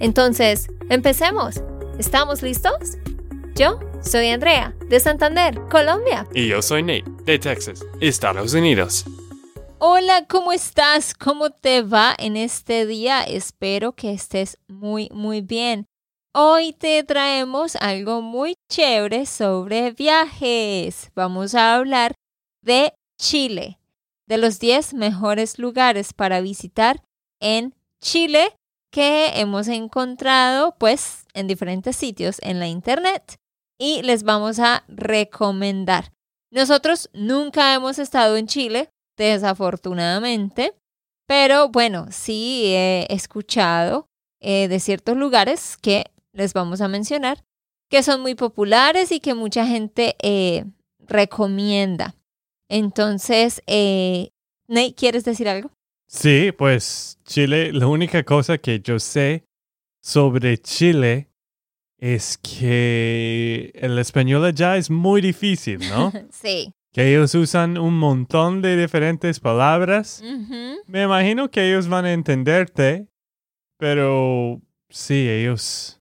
Entonces, empecemos. ¿Estamos listos? Yo soy Andrea, de Santander, Colombia. Y yo soy Nate, de Texas, Estados Unidos. Hola, ¿cómo estás? ¿Cómo te va en este día? Espero que estés muy, muy bien. Hoy te traemos algo muy chévere sobre viajes. Vamos a hablar de Chile, de los 10 mejores lugares para visitar en Chile que hemos encontrado pues en diferentes sitios en la internet y les vamos a recomendar. Nosotros nunca hemos estado en Chile, desafortunadamente, pero bueno, sí he escuchado eh, de ciertos lugares que les vamos a mencionar, que son muy populares y que mucha gente eh, recomienda. Entonces, eh, Nate, ¿quieres decir algo? Sí, pues Chile, la única cosa que yo sé sobre Chile es que el español allá es muy difícil, ¿no? sí. Que ellos usan un montón de diferentes palabras. Me imagino que ellos van a entenderte, pero sí, ellos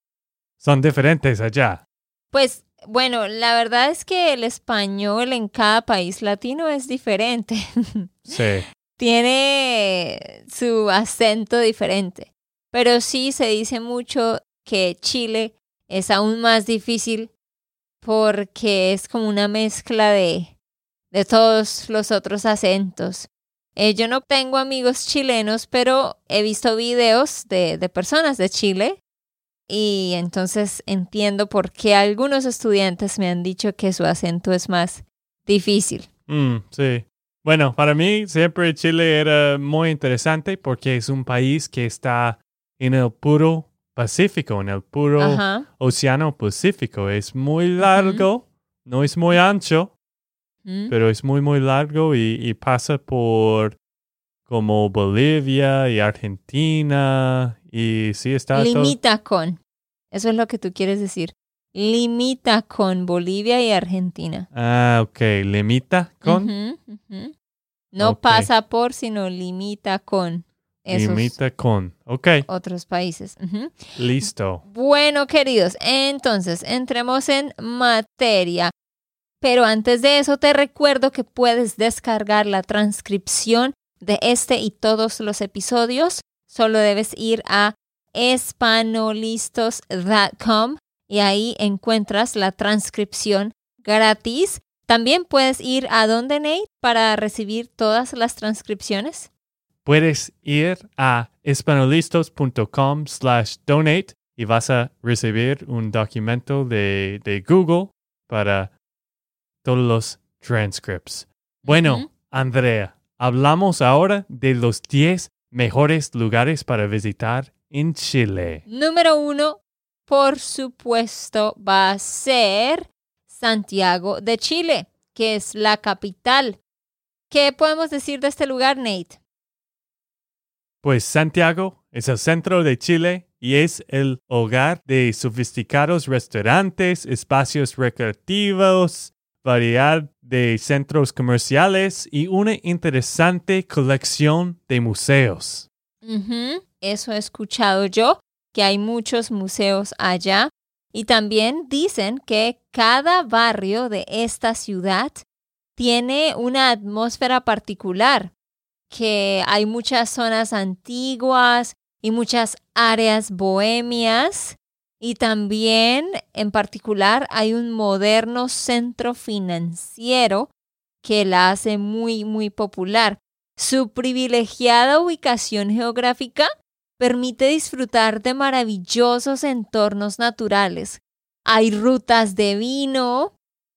son diferentes allá. Pues bueno, la verdad es que el español en cada país latino es diferente. Sí. Tiene su acento diferente. Pero sí se dice mucho que Chile es aún más difícil porque es como una mezcla de, de todos los otros acentos. Eh, yo no tengo amigos chilenos, pero he visto videos de, de personas de Chile y entonces entiendo por qué algunos estudiantes me han dicho que su acento es más difícil. Mm, sí. Bueno, para mí siempre Chile era muy interesante porque es un país que está en el puro Pacífico, en el puro Océano Pacífico. Es muy largo, no es muy ancho, mm. pero es muy, muy largo y, y pasa por como Bolivia y Argentina y sí está Limita con. Eso es lo que tú quieres decir. Limita con Bolivia y Argentina. Ah, ok. Limita con. No pasa por, sino limita con. Esos limita con. Ok. Otros países. Listo. Bueno, queridos, entonces entremos en materia. Pero antes de eso, te recuerdo que puedes descargar la transcripción de este y todos los episodios. Solo debes ir a espanolistos.com y ahí encuentras la transcripción gratis. También puedes ir a donde Nate para recibir todas las transcripciones. Puedes ir a espanolistos.com slash donate y vas a recibir un documento de, de Google para todos los transcripts. Bueno, Andrea, hablamos ahora de los 10 mejores lugares para visitar en Chile? Número uno, por supuesto, va a ser Santiago de Chile, que es la capital. ¿Qué podemos decir de este lugar, Nate? Pues Santiago es el centro de Chile y es el hogar de sofisticados restaurantes, espacios recreativos, variedad de centros comerciales y una interesante colección de museos. Eso he escuchado yo, que hay muchos museos allá. Y también dicen que cada barrio de esta ciudad tiene una atmósfera particular, que hay muchas zonas antiguas y muchas áreas bohemias. Y también, en particular, hay un moderno centro financiero que la hace muy, muy popular. Su privilegiada ubicación geográfica permite disfrutar de maravillosos entornos naturales. Hay rutas de vino,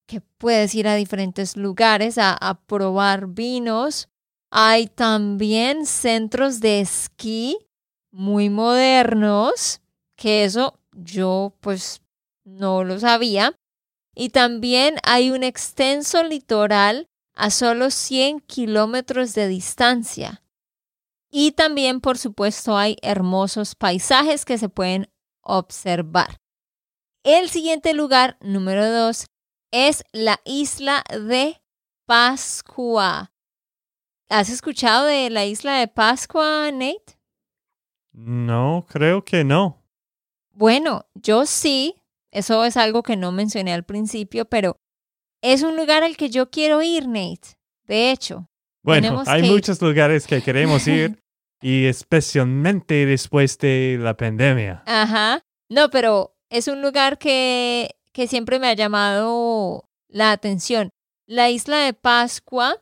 que puedes ir a diferentes lugares a, probar vinos. Hay también centros de esquí muy modernos que eso yo pues no lo sabía. Y también hay un extenso litoral a solo 100 kilómetros de distancia. Y también, por supuesto, hay hermosos paisajes que se pueden observar. El siguiente lugar, número dos, es la isla de Pascua. ¿Has escuchado de la isla de Pascua, Nate? No, creo que no. Bueno, yo sí. Eso es algo que no mencioné al principio, pero es un lugar al que yo quiero ir, Nate. De hecho. Bueno, hay muchos lugares que queremos ir y especialmente después de la pandemia. Ajá. No, pero es un lugar que, que siempre me ha llamado la atención. La isla de Pascua,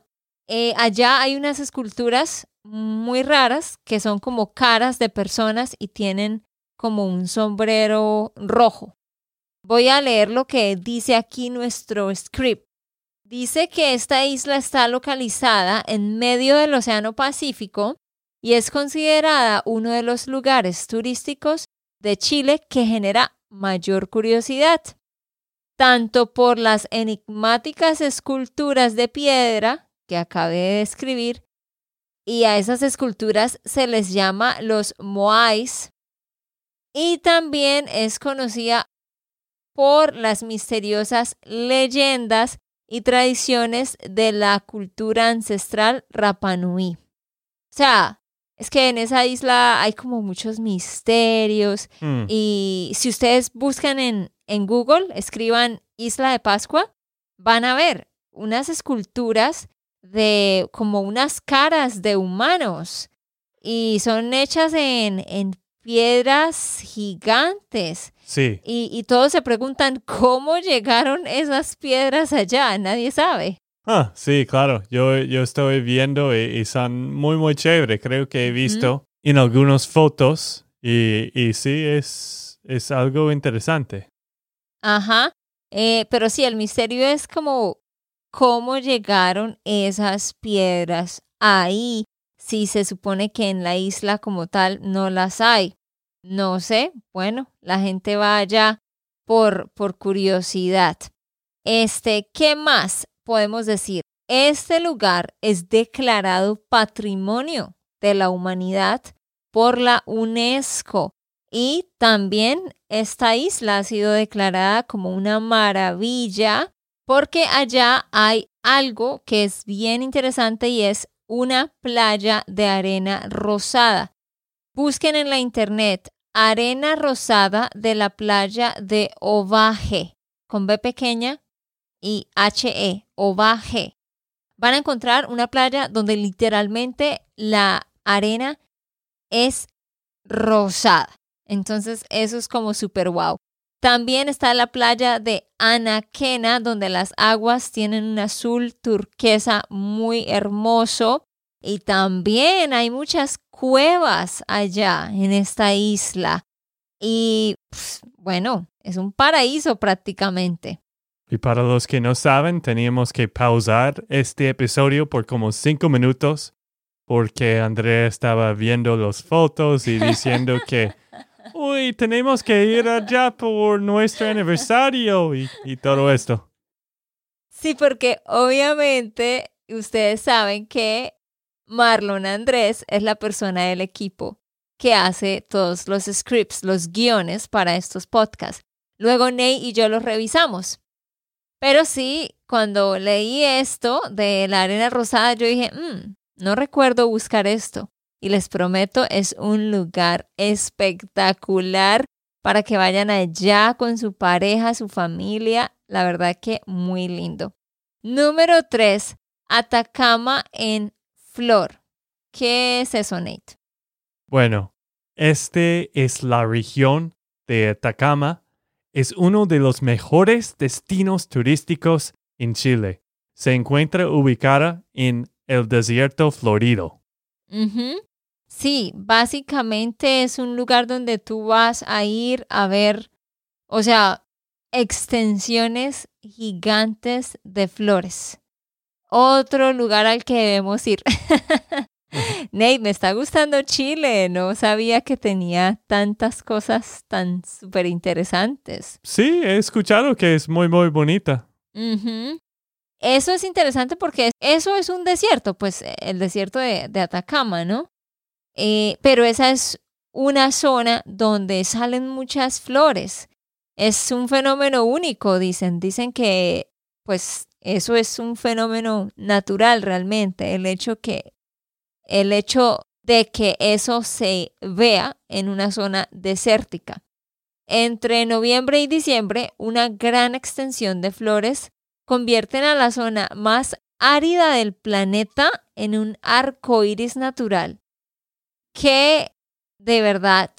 eh, allá hay unas esculturas muy raras que son como caras de personas y tienen como un sombrero rojo. Voy a leer lo que dice aquí nuestro script. Dice que esta isla está localizada en medio del Océano Pacífico y es considerada uno de los lugares turísticos de Chile que genera mayor curiosidad, tanto por las enigmáticas esculturas de piedra que acabé de describir, y a esas esculturas se les llama los moais, y también es conocida por las misteriosas leyendas y tradiciones de la cultura ancestral Rapanui. O sea, es que en esa isla hay como muchos misterios mm. y si ustedes buscan en, en Google, escriban Isla de Pascua, van a ver unas esculturas de como unas caras de humanos y son hechas en, en piedras gigantes. Sí. Y, y todos se preguntan cómo llegaron esas piedras allá, nadie sabe. Ah, sí, claro. Yo, yo estoy viendo y, son muy, muy chévere. Creo que he visto en algunas fotos y, y sí, es, es algo interesante. Ajá. Eh, pero sí, el misterio es como cómo llegaron esas piedras ahí si se supone que en la isla como tal no las hay. No sé, bueno, la gente va allá por, por curiosidad. Este, ¿qué más? Podemos decir, este lugar es declarado patrimonio de la humanidad por la UNESCO y también esta isla ha sido declarada como una maravilla porque allá hay algo que es bien interesante y es una playa de arena rosada. Busquen en la internet arena rosada de la playa de Ovaje con B pequeña y HE o G. Van a encontrar una playa donde literalmente la arena es rosada. Entonces eso es como súper wow. También está la playa de Anaquena, donde las aguas tienen un azul turquesa muy hermoso. Y también hay muchas cuevas allá en esta isla. Y bueno, es un paraíso prácticamente. Y para los que no saben, teníamos que pausar este episodio por como cinco minutos porque Andrea estaba viendo las fotos y diciendo que, uy, tenemos que ir allá por nuestro aniversario y, y todo esto. Sí, porque obviamente ustedes saben que Marlon Andrés es la persona del equipo que hace todos los scripts, los guiones para estos podcasts. Luego Ney y yo los revisamos. Pero sí, cuando leí esto de la arena rosada, yo dije, mm, no recuerdo buscar esto. Y les prometo, es un lugar espectacular para que vayan allá con su pareja, su familia. La verdad que muy lindo. Número 3. Atacama en flor. ¿Qué es eso, Nate? Bueno, este es la región de Atacama es uno de los mejores destinos turísticos en Chile. Se encuentra ubicada en el desierto florido. Sí, básicamente es un lugar donde tú vas a ir a ver, o sea, extensiones gigantes de flores. Otro lugar al que debemos ir. Nate, me está gustando Chile. No sabía que tenía tantas cosas tan súper interesantes. Sí, he escuchado que es muy, muy bonita. Eso es interesante porque eso es un desierto, pues el desierto de, Atacama, ¿no? Eh, pero esa es una zona donde salen muchas flores. Es un fenómeno único, dicen. Dicen que, pues, eso es un fenómeno natural realmente. El hecho que, el hecho de que eso se vea en una zona desértica. Entre noviembre y diciembre, una gran extensión de flores convierten a la zona más árida del planeta en un arco iris natural que de verdad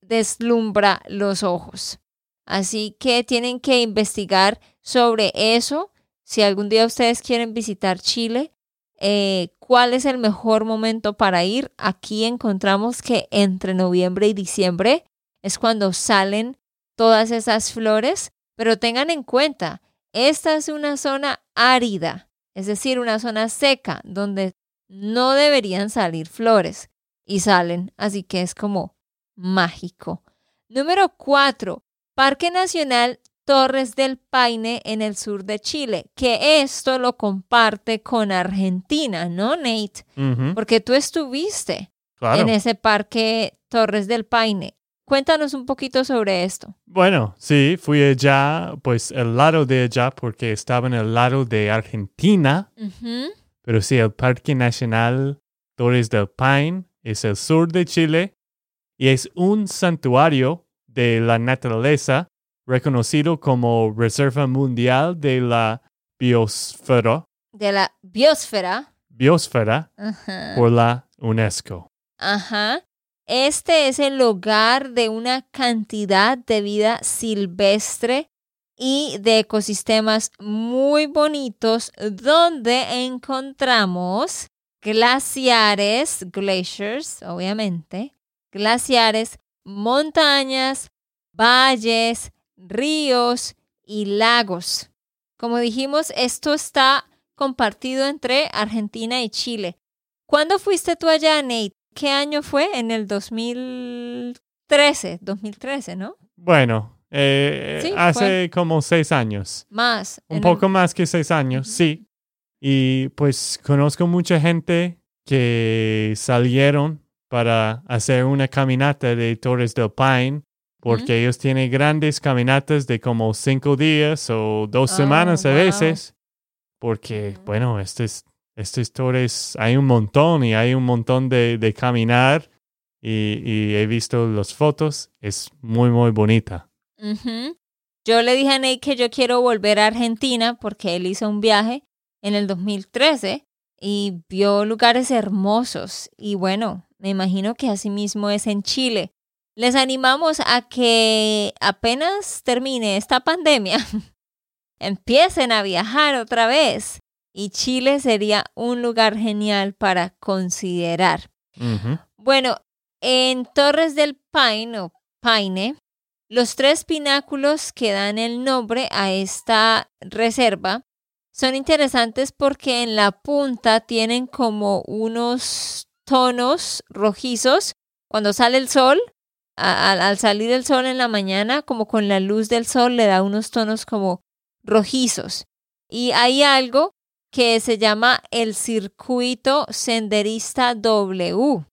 deslumbra los ojos. Así que tienen que investigar sobre eso. Si algún día ustedes quieren visitar Chile, eh, ¿cuál es el mejor momento para ir? Aquí encontramos que entre noviembre y diciembre es cuando salen todas esas flores, pero tengan en cuenta, esta es una zona árida, es decir, una zona seca donde no deberían salir flores y salen, así que es como mágico. Número cuatro, Parque Nacional Torres del Paine en el sur de Chile, que esto lo comparte con Argentina, ¿no, Nate? Porque tú estuviste en ese parque Torres del Paine. Cuéntanos un poquito sobre esto. Bueno, sí, fui allá, pues el lado de allá, porque estaba en el lado de Argentina. Pero sí, el Parque Nacional Torres del Paine es el sur de Chile y es un santuario de la naturaleza reconocido como Reserva Mundial de la Biosfera. De la biosfera. Biosfera por la UNESCO. Ajá. Este es el hogar de una cantidad de vida silvestre y de ecosistemas muy bonitos donde encontramos glaciares, glaciers, obviamente, glaciares, montañas, valles, ríos y lagos. Como dijimos, esto está compartido entre Argentina y Chile. ¿Cuándo fuiste tú allá, Nate? ¿Qué año fue? En el 2013, 2013, ¿no? Bueno, eh, hace como seis años. Más. Un poco más que seis años, sí. Y pues conozco mucha gente que salieron para hacer una caminata de Torres del Paine, porque ellos tienen grandes caminatas de como cinco días o dos oh, semanas a veces, porque, bueno, este es estas historias hay un montón y hay un montón de, caminar y, he visto las fotos. Es muy, muy bonita. Yo le dije a Nate que yo quiero volver a Argentina porque él hizo un viaje en el 2013 y vio lugares hermosos. Y bueno, me imagino que así mismo es en Chile. Les animamos a que apenas termine esta pandemia, empiecen a viajar otra vez y Chile sería un lugar genial para considerar. Bueno, en Torres del Paine o Paine, los tres pináculos que dan el nombre a esta reserva son interesantes porque en la punta tienen como unos tonos rojizos. Cuando sale el sol, al salir el sol en la mañana, como con la luz del sol, le da unos tonos como rojizos. Y hay algo que se llama el Circuito Senderista W.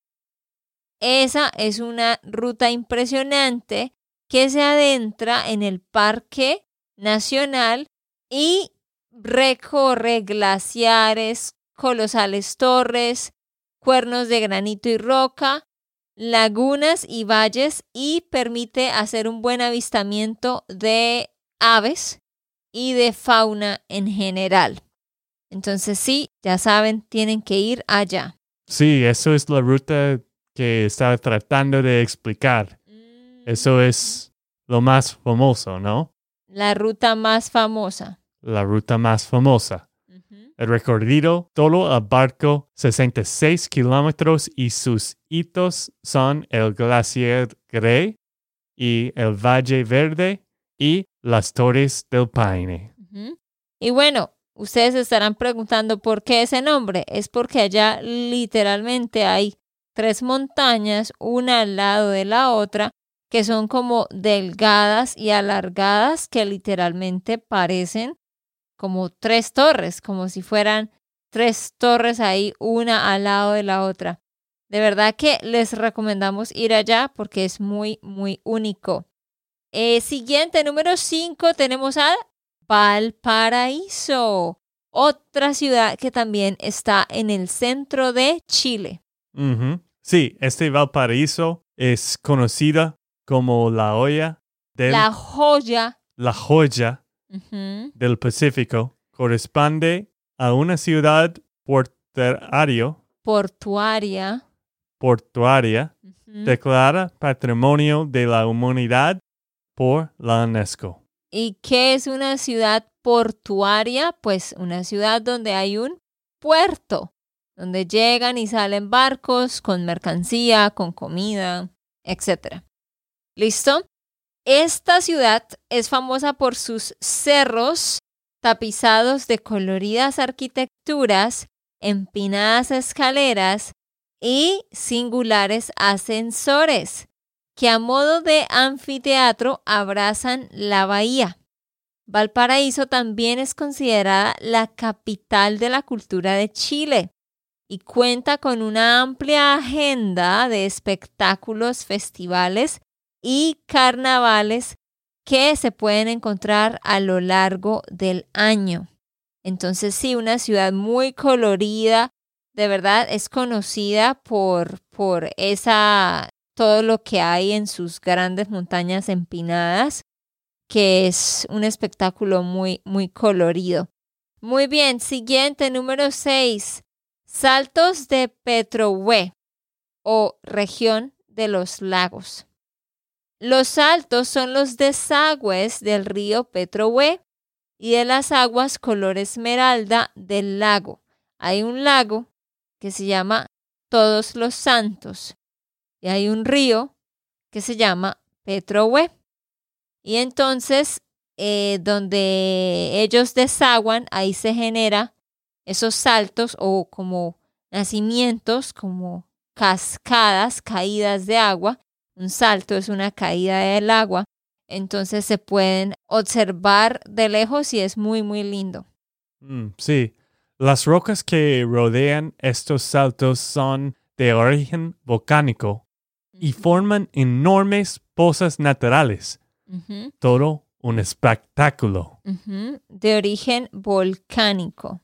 Esa es una ruta impresionante que se adentra en el Parque Nacional y recorre glaciares, colosales torres, cuernos de granito y roca, lagunas y valles y permite hacer un buen avistamiento de aves y de fauna en general. Entonces sí, ya saben, tienen que ir allá. Sí, eso es la ruta que estaba tratando de explicar. Eso es lo más famoso, ¿no? La ruta más famosa. La ruta más famosa. El recorrido todo abarca 66 kilómetros y sus hitos son el Glaciar Grey y el Valle Verde y las Torres del Paine. Y bueno, ustedes estarán preguntando por qué ese nombre. Es porque allá literalmente hay tres montañas, una al lado de la otra, que son como delgadas y alargadas, que literalmente parecen como tres torres, como si fueran tres torres ahí, una al lado de la otra. De verdad que les recomendamos ir allá porque es muy, muy único. Eh, siguiente, número 5, tenemos a Valparaíso, otra ciudad que también está en el centro de Chile. Sí, este Valparaíso es conocida como la olla del... La joya. La joya del Pacífico. Corresponde a una ciudad portuario, portuaria. Portuaria. Declara Patrimonio de la Humanidad por la UNESCO. ¿Y qué es una ciudad portuaria? Pues una ciudad donde hay un puerto donde llegan y salen barcos con mercancía, con comida, etc. ¿Listo? Esta ciudad es famosa por sus cerros tapizados de coloridas arquitecturas, empinadas escaleras y singulares ascensores que a modo de anfiteatro abrazan la bahía. Valparaíso también es considerada la capital de la cultura de Chile y cuenta con una amplia agenda de espectáculos, festivales y carnavales que se pueden encontrar a lo largo del año. Entonces sí, una ciudad muy colorida, de verdad es conocida por, por esa, todo lo que hay en sus grandes montañas empinadas, que es un espectáculo muy, muy colorido. Muy bien, siguiente, número 6. Saltos de Petrohue o región de los lagos. Los saltos son los desagües del río Petrohue y de las aguas color esmeralda del lago. Hay un lago que se llama Todos los Santos y hay un río que se llama Petrohue. Y entonces, eh, donde ellos desaguan, ahí se genera esos saltos o como nacimientos, como cascadas, caídas de agua. Un salto es una caída del agua. Entonces se pueden observar de lejos y es muy, muy lindo. Mm, sí, las rocas que rodean estos saltos son de origen volcánico y forman enormes pozas naturales. Todo un espectáculo. De origen volcánico.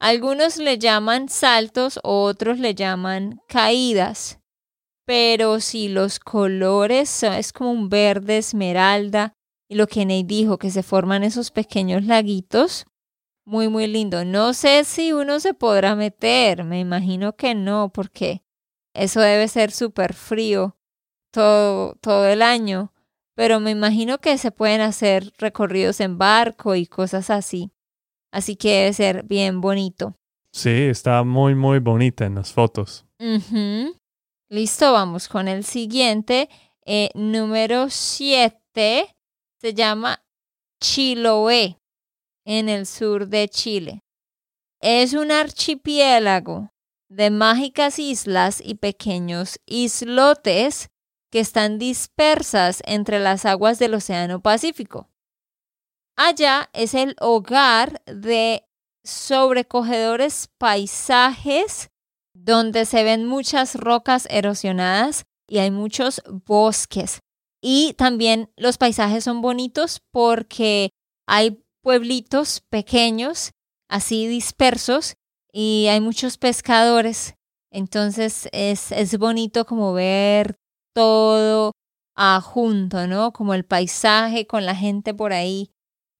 Algunos le llaman saltos, otros le llaman caídas. Pero si los colores son, es como un verde esmeralda y lo que Ney dijo, que se forman esos pequeños laguitos, muy, muy lindo. No sé si uno se podrá meter, me imagino que no, porque eso debe ser súper frío todo, todo el año, pero me imagino que se pueden hacer recorridos en barco y cosas así. Así que debe ser bien bonito. Sí, está muy, muy bonita en las fotos. Listo, vamos con el siguiente. Eh, número 7 se llama Chiloé, en el sur de Chile. Es un archipiélago de mágicas islas y pequeños islotes que están dispersas entre las aguas del Océano Pacífico. Allá es el hogar de sobrecogedores paisajes donde se ven muchas rocas erosionadas y hay muchos bosques. Y también los paisajes son bonitos porque hay pueblitos pequeños, así dispersos, y hay muchos pescadores. Entonces es, es bonito como ver todo a junto, ¿no? Como el paisaje con la gente por ahí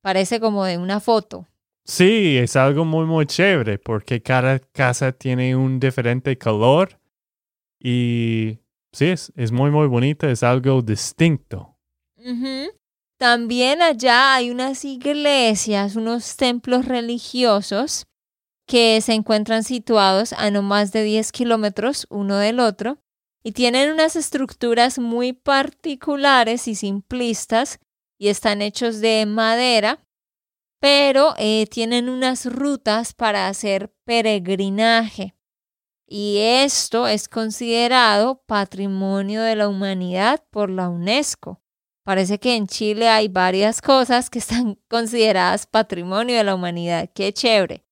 Parece como de una foto. Sí, es algo muy, muy chévere porque cada casa tiene un diferente color y sí, es, es muy, muy bonita, es algo distinto. También allá hay unas iglesias, unos templos religiosos que se encuentran situados a no más de 10 kilómetros uno del otro y tienen unas estructuras muy particulares y simplistas y están hechos de madera pero eh, tienen unas rutas para hacer peregrinaje. Y esto es considerado patrimonio de la humanidad por la UNESCO. Parece que en Chile hay varias cosas que están consideradas patrimonio de la humanidad. Qué chévere.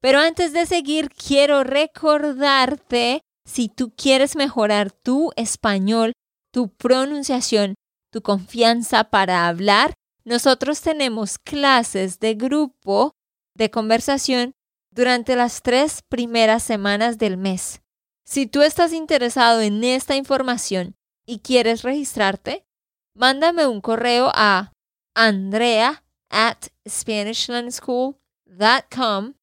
Pero antes de seguir, quiero recordarte, si tú quieres mejorar tu español, tu pronunciación, tu confianza para hablar, nosotros tenemos clases de grupo de conversación durante las tres primeras semanas del mes. Si tú estás interesado en esta información y quieres registrarte, mándame un correo a andrea at SpanishLandSchool.com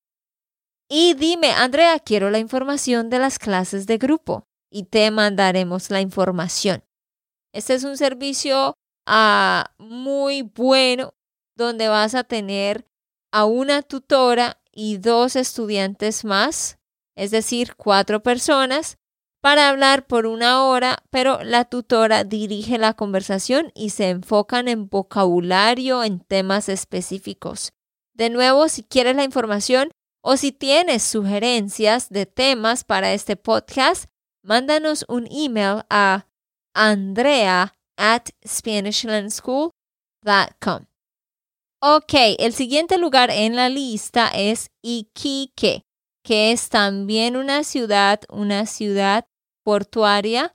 y dime, Andrea, quiero la información de las clases de grupo y te mandaremos la información. Este es un servicio ah, muy bueno donde vas a tener a una tutora y dos estudiantes más, es decir, cuatro personas, para hablar por una hora, pero la tutora dirige la conversación y se enfocan en vocabulario, en temas específicos. De nuevo, si quieres la información o si tienes sugerencias de temas para este podcast, mándanos un email a andrea at SpanishLandSchool.com. Ok, el siguiente lugar en la lista es Iquique, que es también una ciudad, una ciudad portuaria,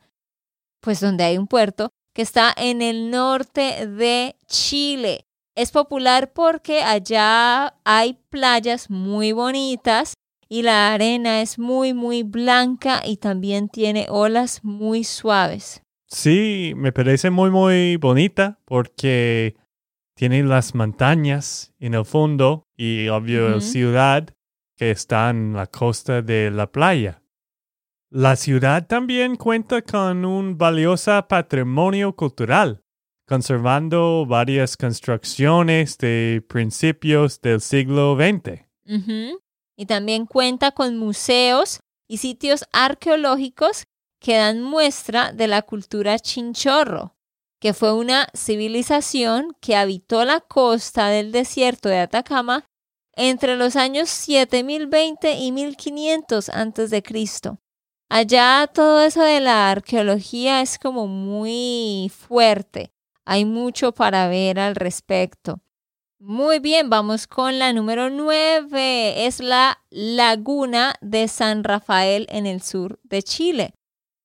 pues donde hay un puerto, que está en el norte de Chile. Es popular porque allá hay playas muy bonitas y la arena es muy, muy blanca y también tiene olas muy suaves. Sí, me parece muy, muy bonita porque tiene las montañas en el fondo y obvio la ciudad que está en la costa de la playa. La ciudad también cuenta con un valioso patrimonio cultural, conservando varias construcciones de principios del siglo XX. Y también cuenta con museos y sitios arqueológicos que dan muestra de la cultura chinchorro que fue una civilización que habitó la costa del desierto de Atacama entre los años 7020 y 1500 antes de Cristo. Allá todo eso de la arqueología es como muy fuerte. Hay mucho para ver al respecto. Muy bien, vamos con la número 9. Es la laguna de San Rafael en el sur de Chile.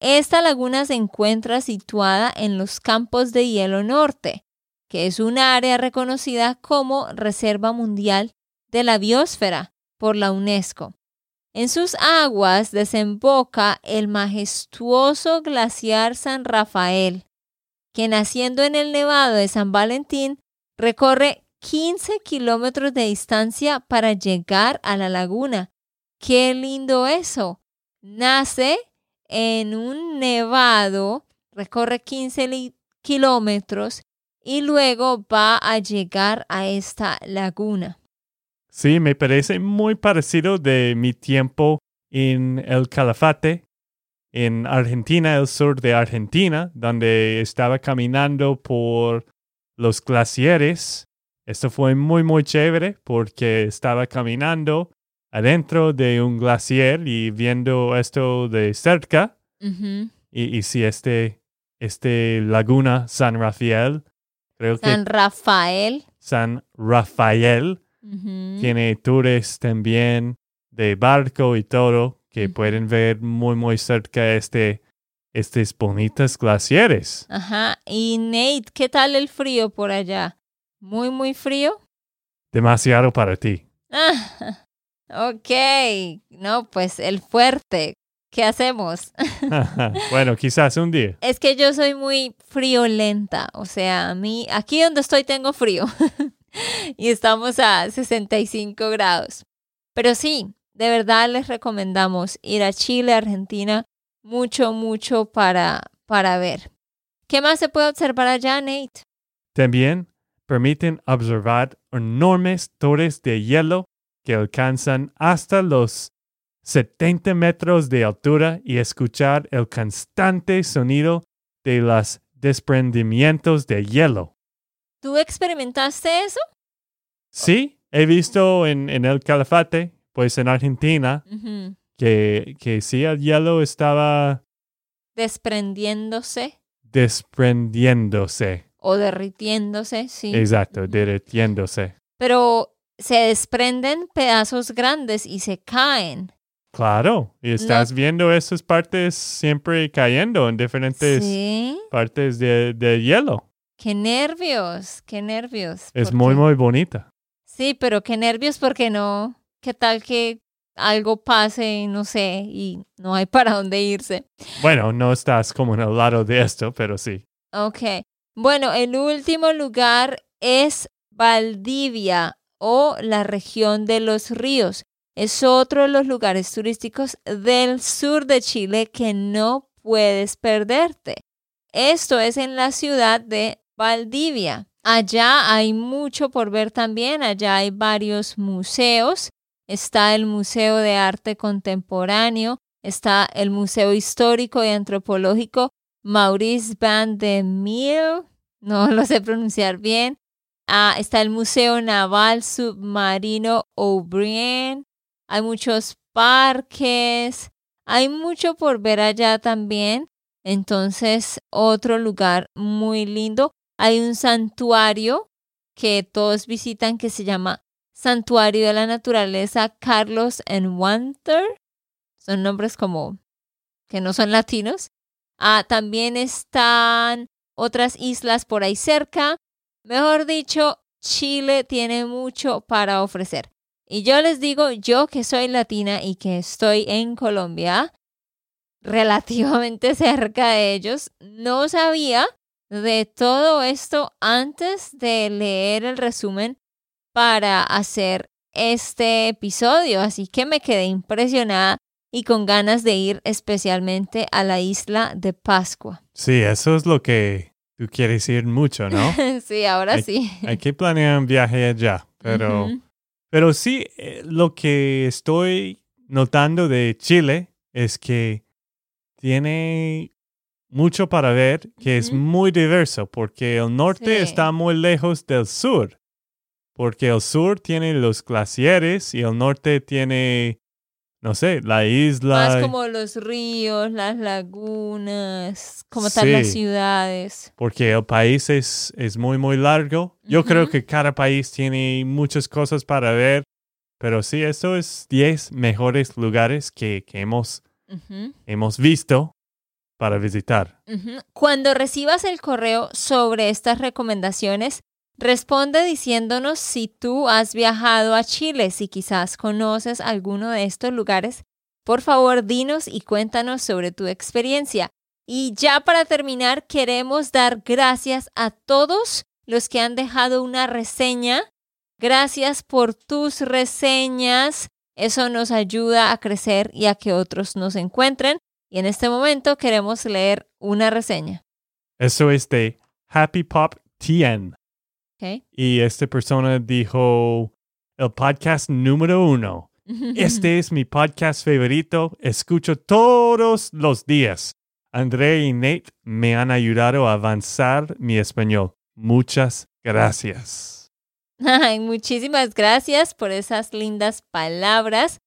Esta laguna se encuentra situada en los campos de hielo norte, que es un área reconocida como Reserva Mundial de la Biosfera por la UNESCO. En sus aguas desemboca el majestuoso glaciar San Rafael, que naciendo en el Nevado de San Valentín recorre 15 kilómetros de distancia para llegar a la laguna. ¡Qué lindo eso! Nace en un nevado, recorre 15 kilómetros y luego va a llegar a esta laguna. Sí, me parece muy parecido de mi tiempo en el Calafate, en Argentina, el sur de Argentina, donde estaba caminando por los glaciares. Esto fue muy, muy chévere porque estaba caminando adentro de un glaciar y viendo esto de cerca. y, si este, este laguna San Rafael, creo que... San Rafael. San Rafael tiene tours también de barco y todo que pueden ver muy, muy cerca este, estos bonitos glaciares. Ajá. Y Nate, ¿qué tal el frío por allá? ¿Muy, muy frío? Demasiado para ti. Ah, Ok, no, pues el fuerte. ¿Qué hacemos? bueno, quizás un día. Es que yo soy muy friolenta, o sea, a mí, aquí donde estoy tengo frío y estamos a 65 grados. Pero sí, de verdad les recomendamos ir a Chile, Argentina, mucho, mucho para, para ver. ¿Qué más se puede observar allá, Nate? También permiten observar enormes torres de hielo que alcanzan hasta los 70 metros de altura y escuchar el constante sonido de los desprendimientos de hielo. ¿Tú experimentaste eso? Sí, he visto en, el Calafate, pues en Argentina, que, que sí el hielo estaba... Desprendiéndose. Desprendiéndose. O derritiéndose, sí. Exacto, derritiéndose. Pero se desprenden pedazos grandes y se caen. Claro, y estás viendo esas partes siempre cayendo en diferentes partes de, hielo. Qué nervios, qué nervios. Es muy, muy bonita. Sí, pero qué nervios porque no, qué tal que algo pase, no sé, y no hay para dónde irse. Bueno, no estás como en el lado de esto, pero sí. Ok. Bueno, el último lugar es Valdivia o la región de los ríos. Es otro de los lugares turísticos del sur de Chile que no puedes perderte. Esto es en la ciudad de Valdivia. Allá hay mucho por ver también, allá hay varios museos. Está el Museo de Arte Contemporáneo, está el Museo Histórico y Antropológico Maurice Van de Mille, no lo sé pronunciar bien. Ah, está el Museo Naval Submarino O'Brien, hay muchos parques, hay mucho por ver allá también. Entonces, otro lugar muy lindo. Hay un santuario que todos visitan que se llama Santuario de la Naturaleza Carlos en Wanter. Son nombres como que no son latinos. Ah, también están otras islas por ahí cerca. Mejor dicho, Chile tiene mucho para ofrecer. Y yo les digo, yo que soy latina y que estoy en Colombia, relativamente cerca de ellos, no sabía de todo esto antes de leer el resumen para hacer este episodio. Así que me quedé impresionada y con ganas de ir especialmente a la isla de Pascua. Sí, eso es lo que tú quieres ir mucho, ¿no? sí, ahora sí. Hay que planear un viaje allá, pero... Pero sí, eh, lo que estoy notando de Chile es que tiene mucho para ver, que es muy diverso, porque el norte está muy lejos del sur, porque el sur tiene los glaciares y el norte tiene, no sé, la isla. Más como los ríos, las lagunas, como tal las ciudades. Porque el país es, es muy, muy largo. Yo creo que cada país tiene muchas cosas para ver, pero sí, eso es 10 mejores lugares que, hemos, hemos visto para visitar. Cuando recibas el correo sobre estas recomendaciones, responde diciéndonos si tú has viajado a Chile, si quizás conoces alguno de estos lugares. Por favor, dinos y cuéntanos sobre tu experiencia. Y ya para terminar, queremos dar gracias a todos los que han dejado una reseña. Gracias por tus reseñas. Eso nos ayuda a crecer y a que otros nos encuentren. Y en este momento queremos leer una reseña. Eso es de Happy Pop TN. Y esta persona dijo, el podcast número uno. Este es mi podcast favorito. Escucho todos los días. André y Nate me han ayudado a avanzar mi español. Muchas gracias. Ay, muchísimas gracias por esas lindas palabras.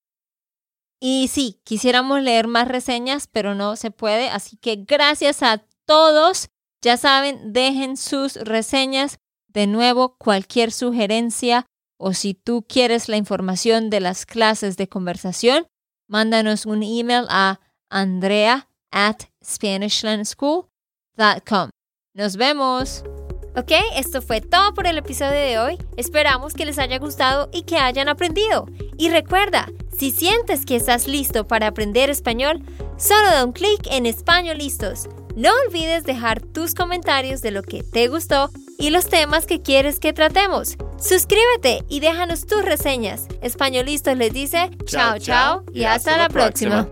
Y sí, quisiéramos leer más reseñas, pero no se puede. Así que gracias a todos. Ya saben, dejen sus reseñas. De nuevo, cualquier sugerencia o si tú quieres la información de las clases de conversación, mándanos un email a andrea at SpanishLandSchool.com. Nos vemos. Ok, esto fue todo por el episodio de hoy. Esperamos que les haya gustado y que hayan aprendido. Y recuerda, si sientes que estás listo para aprender español, solo da un clic en Español Listos. No olvides dejar tus comentarios de lo que te gustó y los temas que quieres que tratemos. Suscríbete y déjanos tus reseñas. Españolistas les dice chao chao y hasta, la próxima.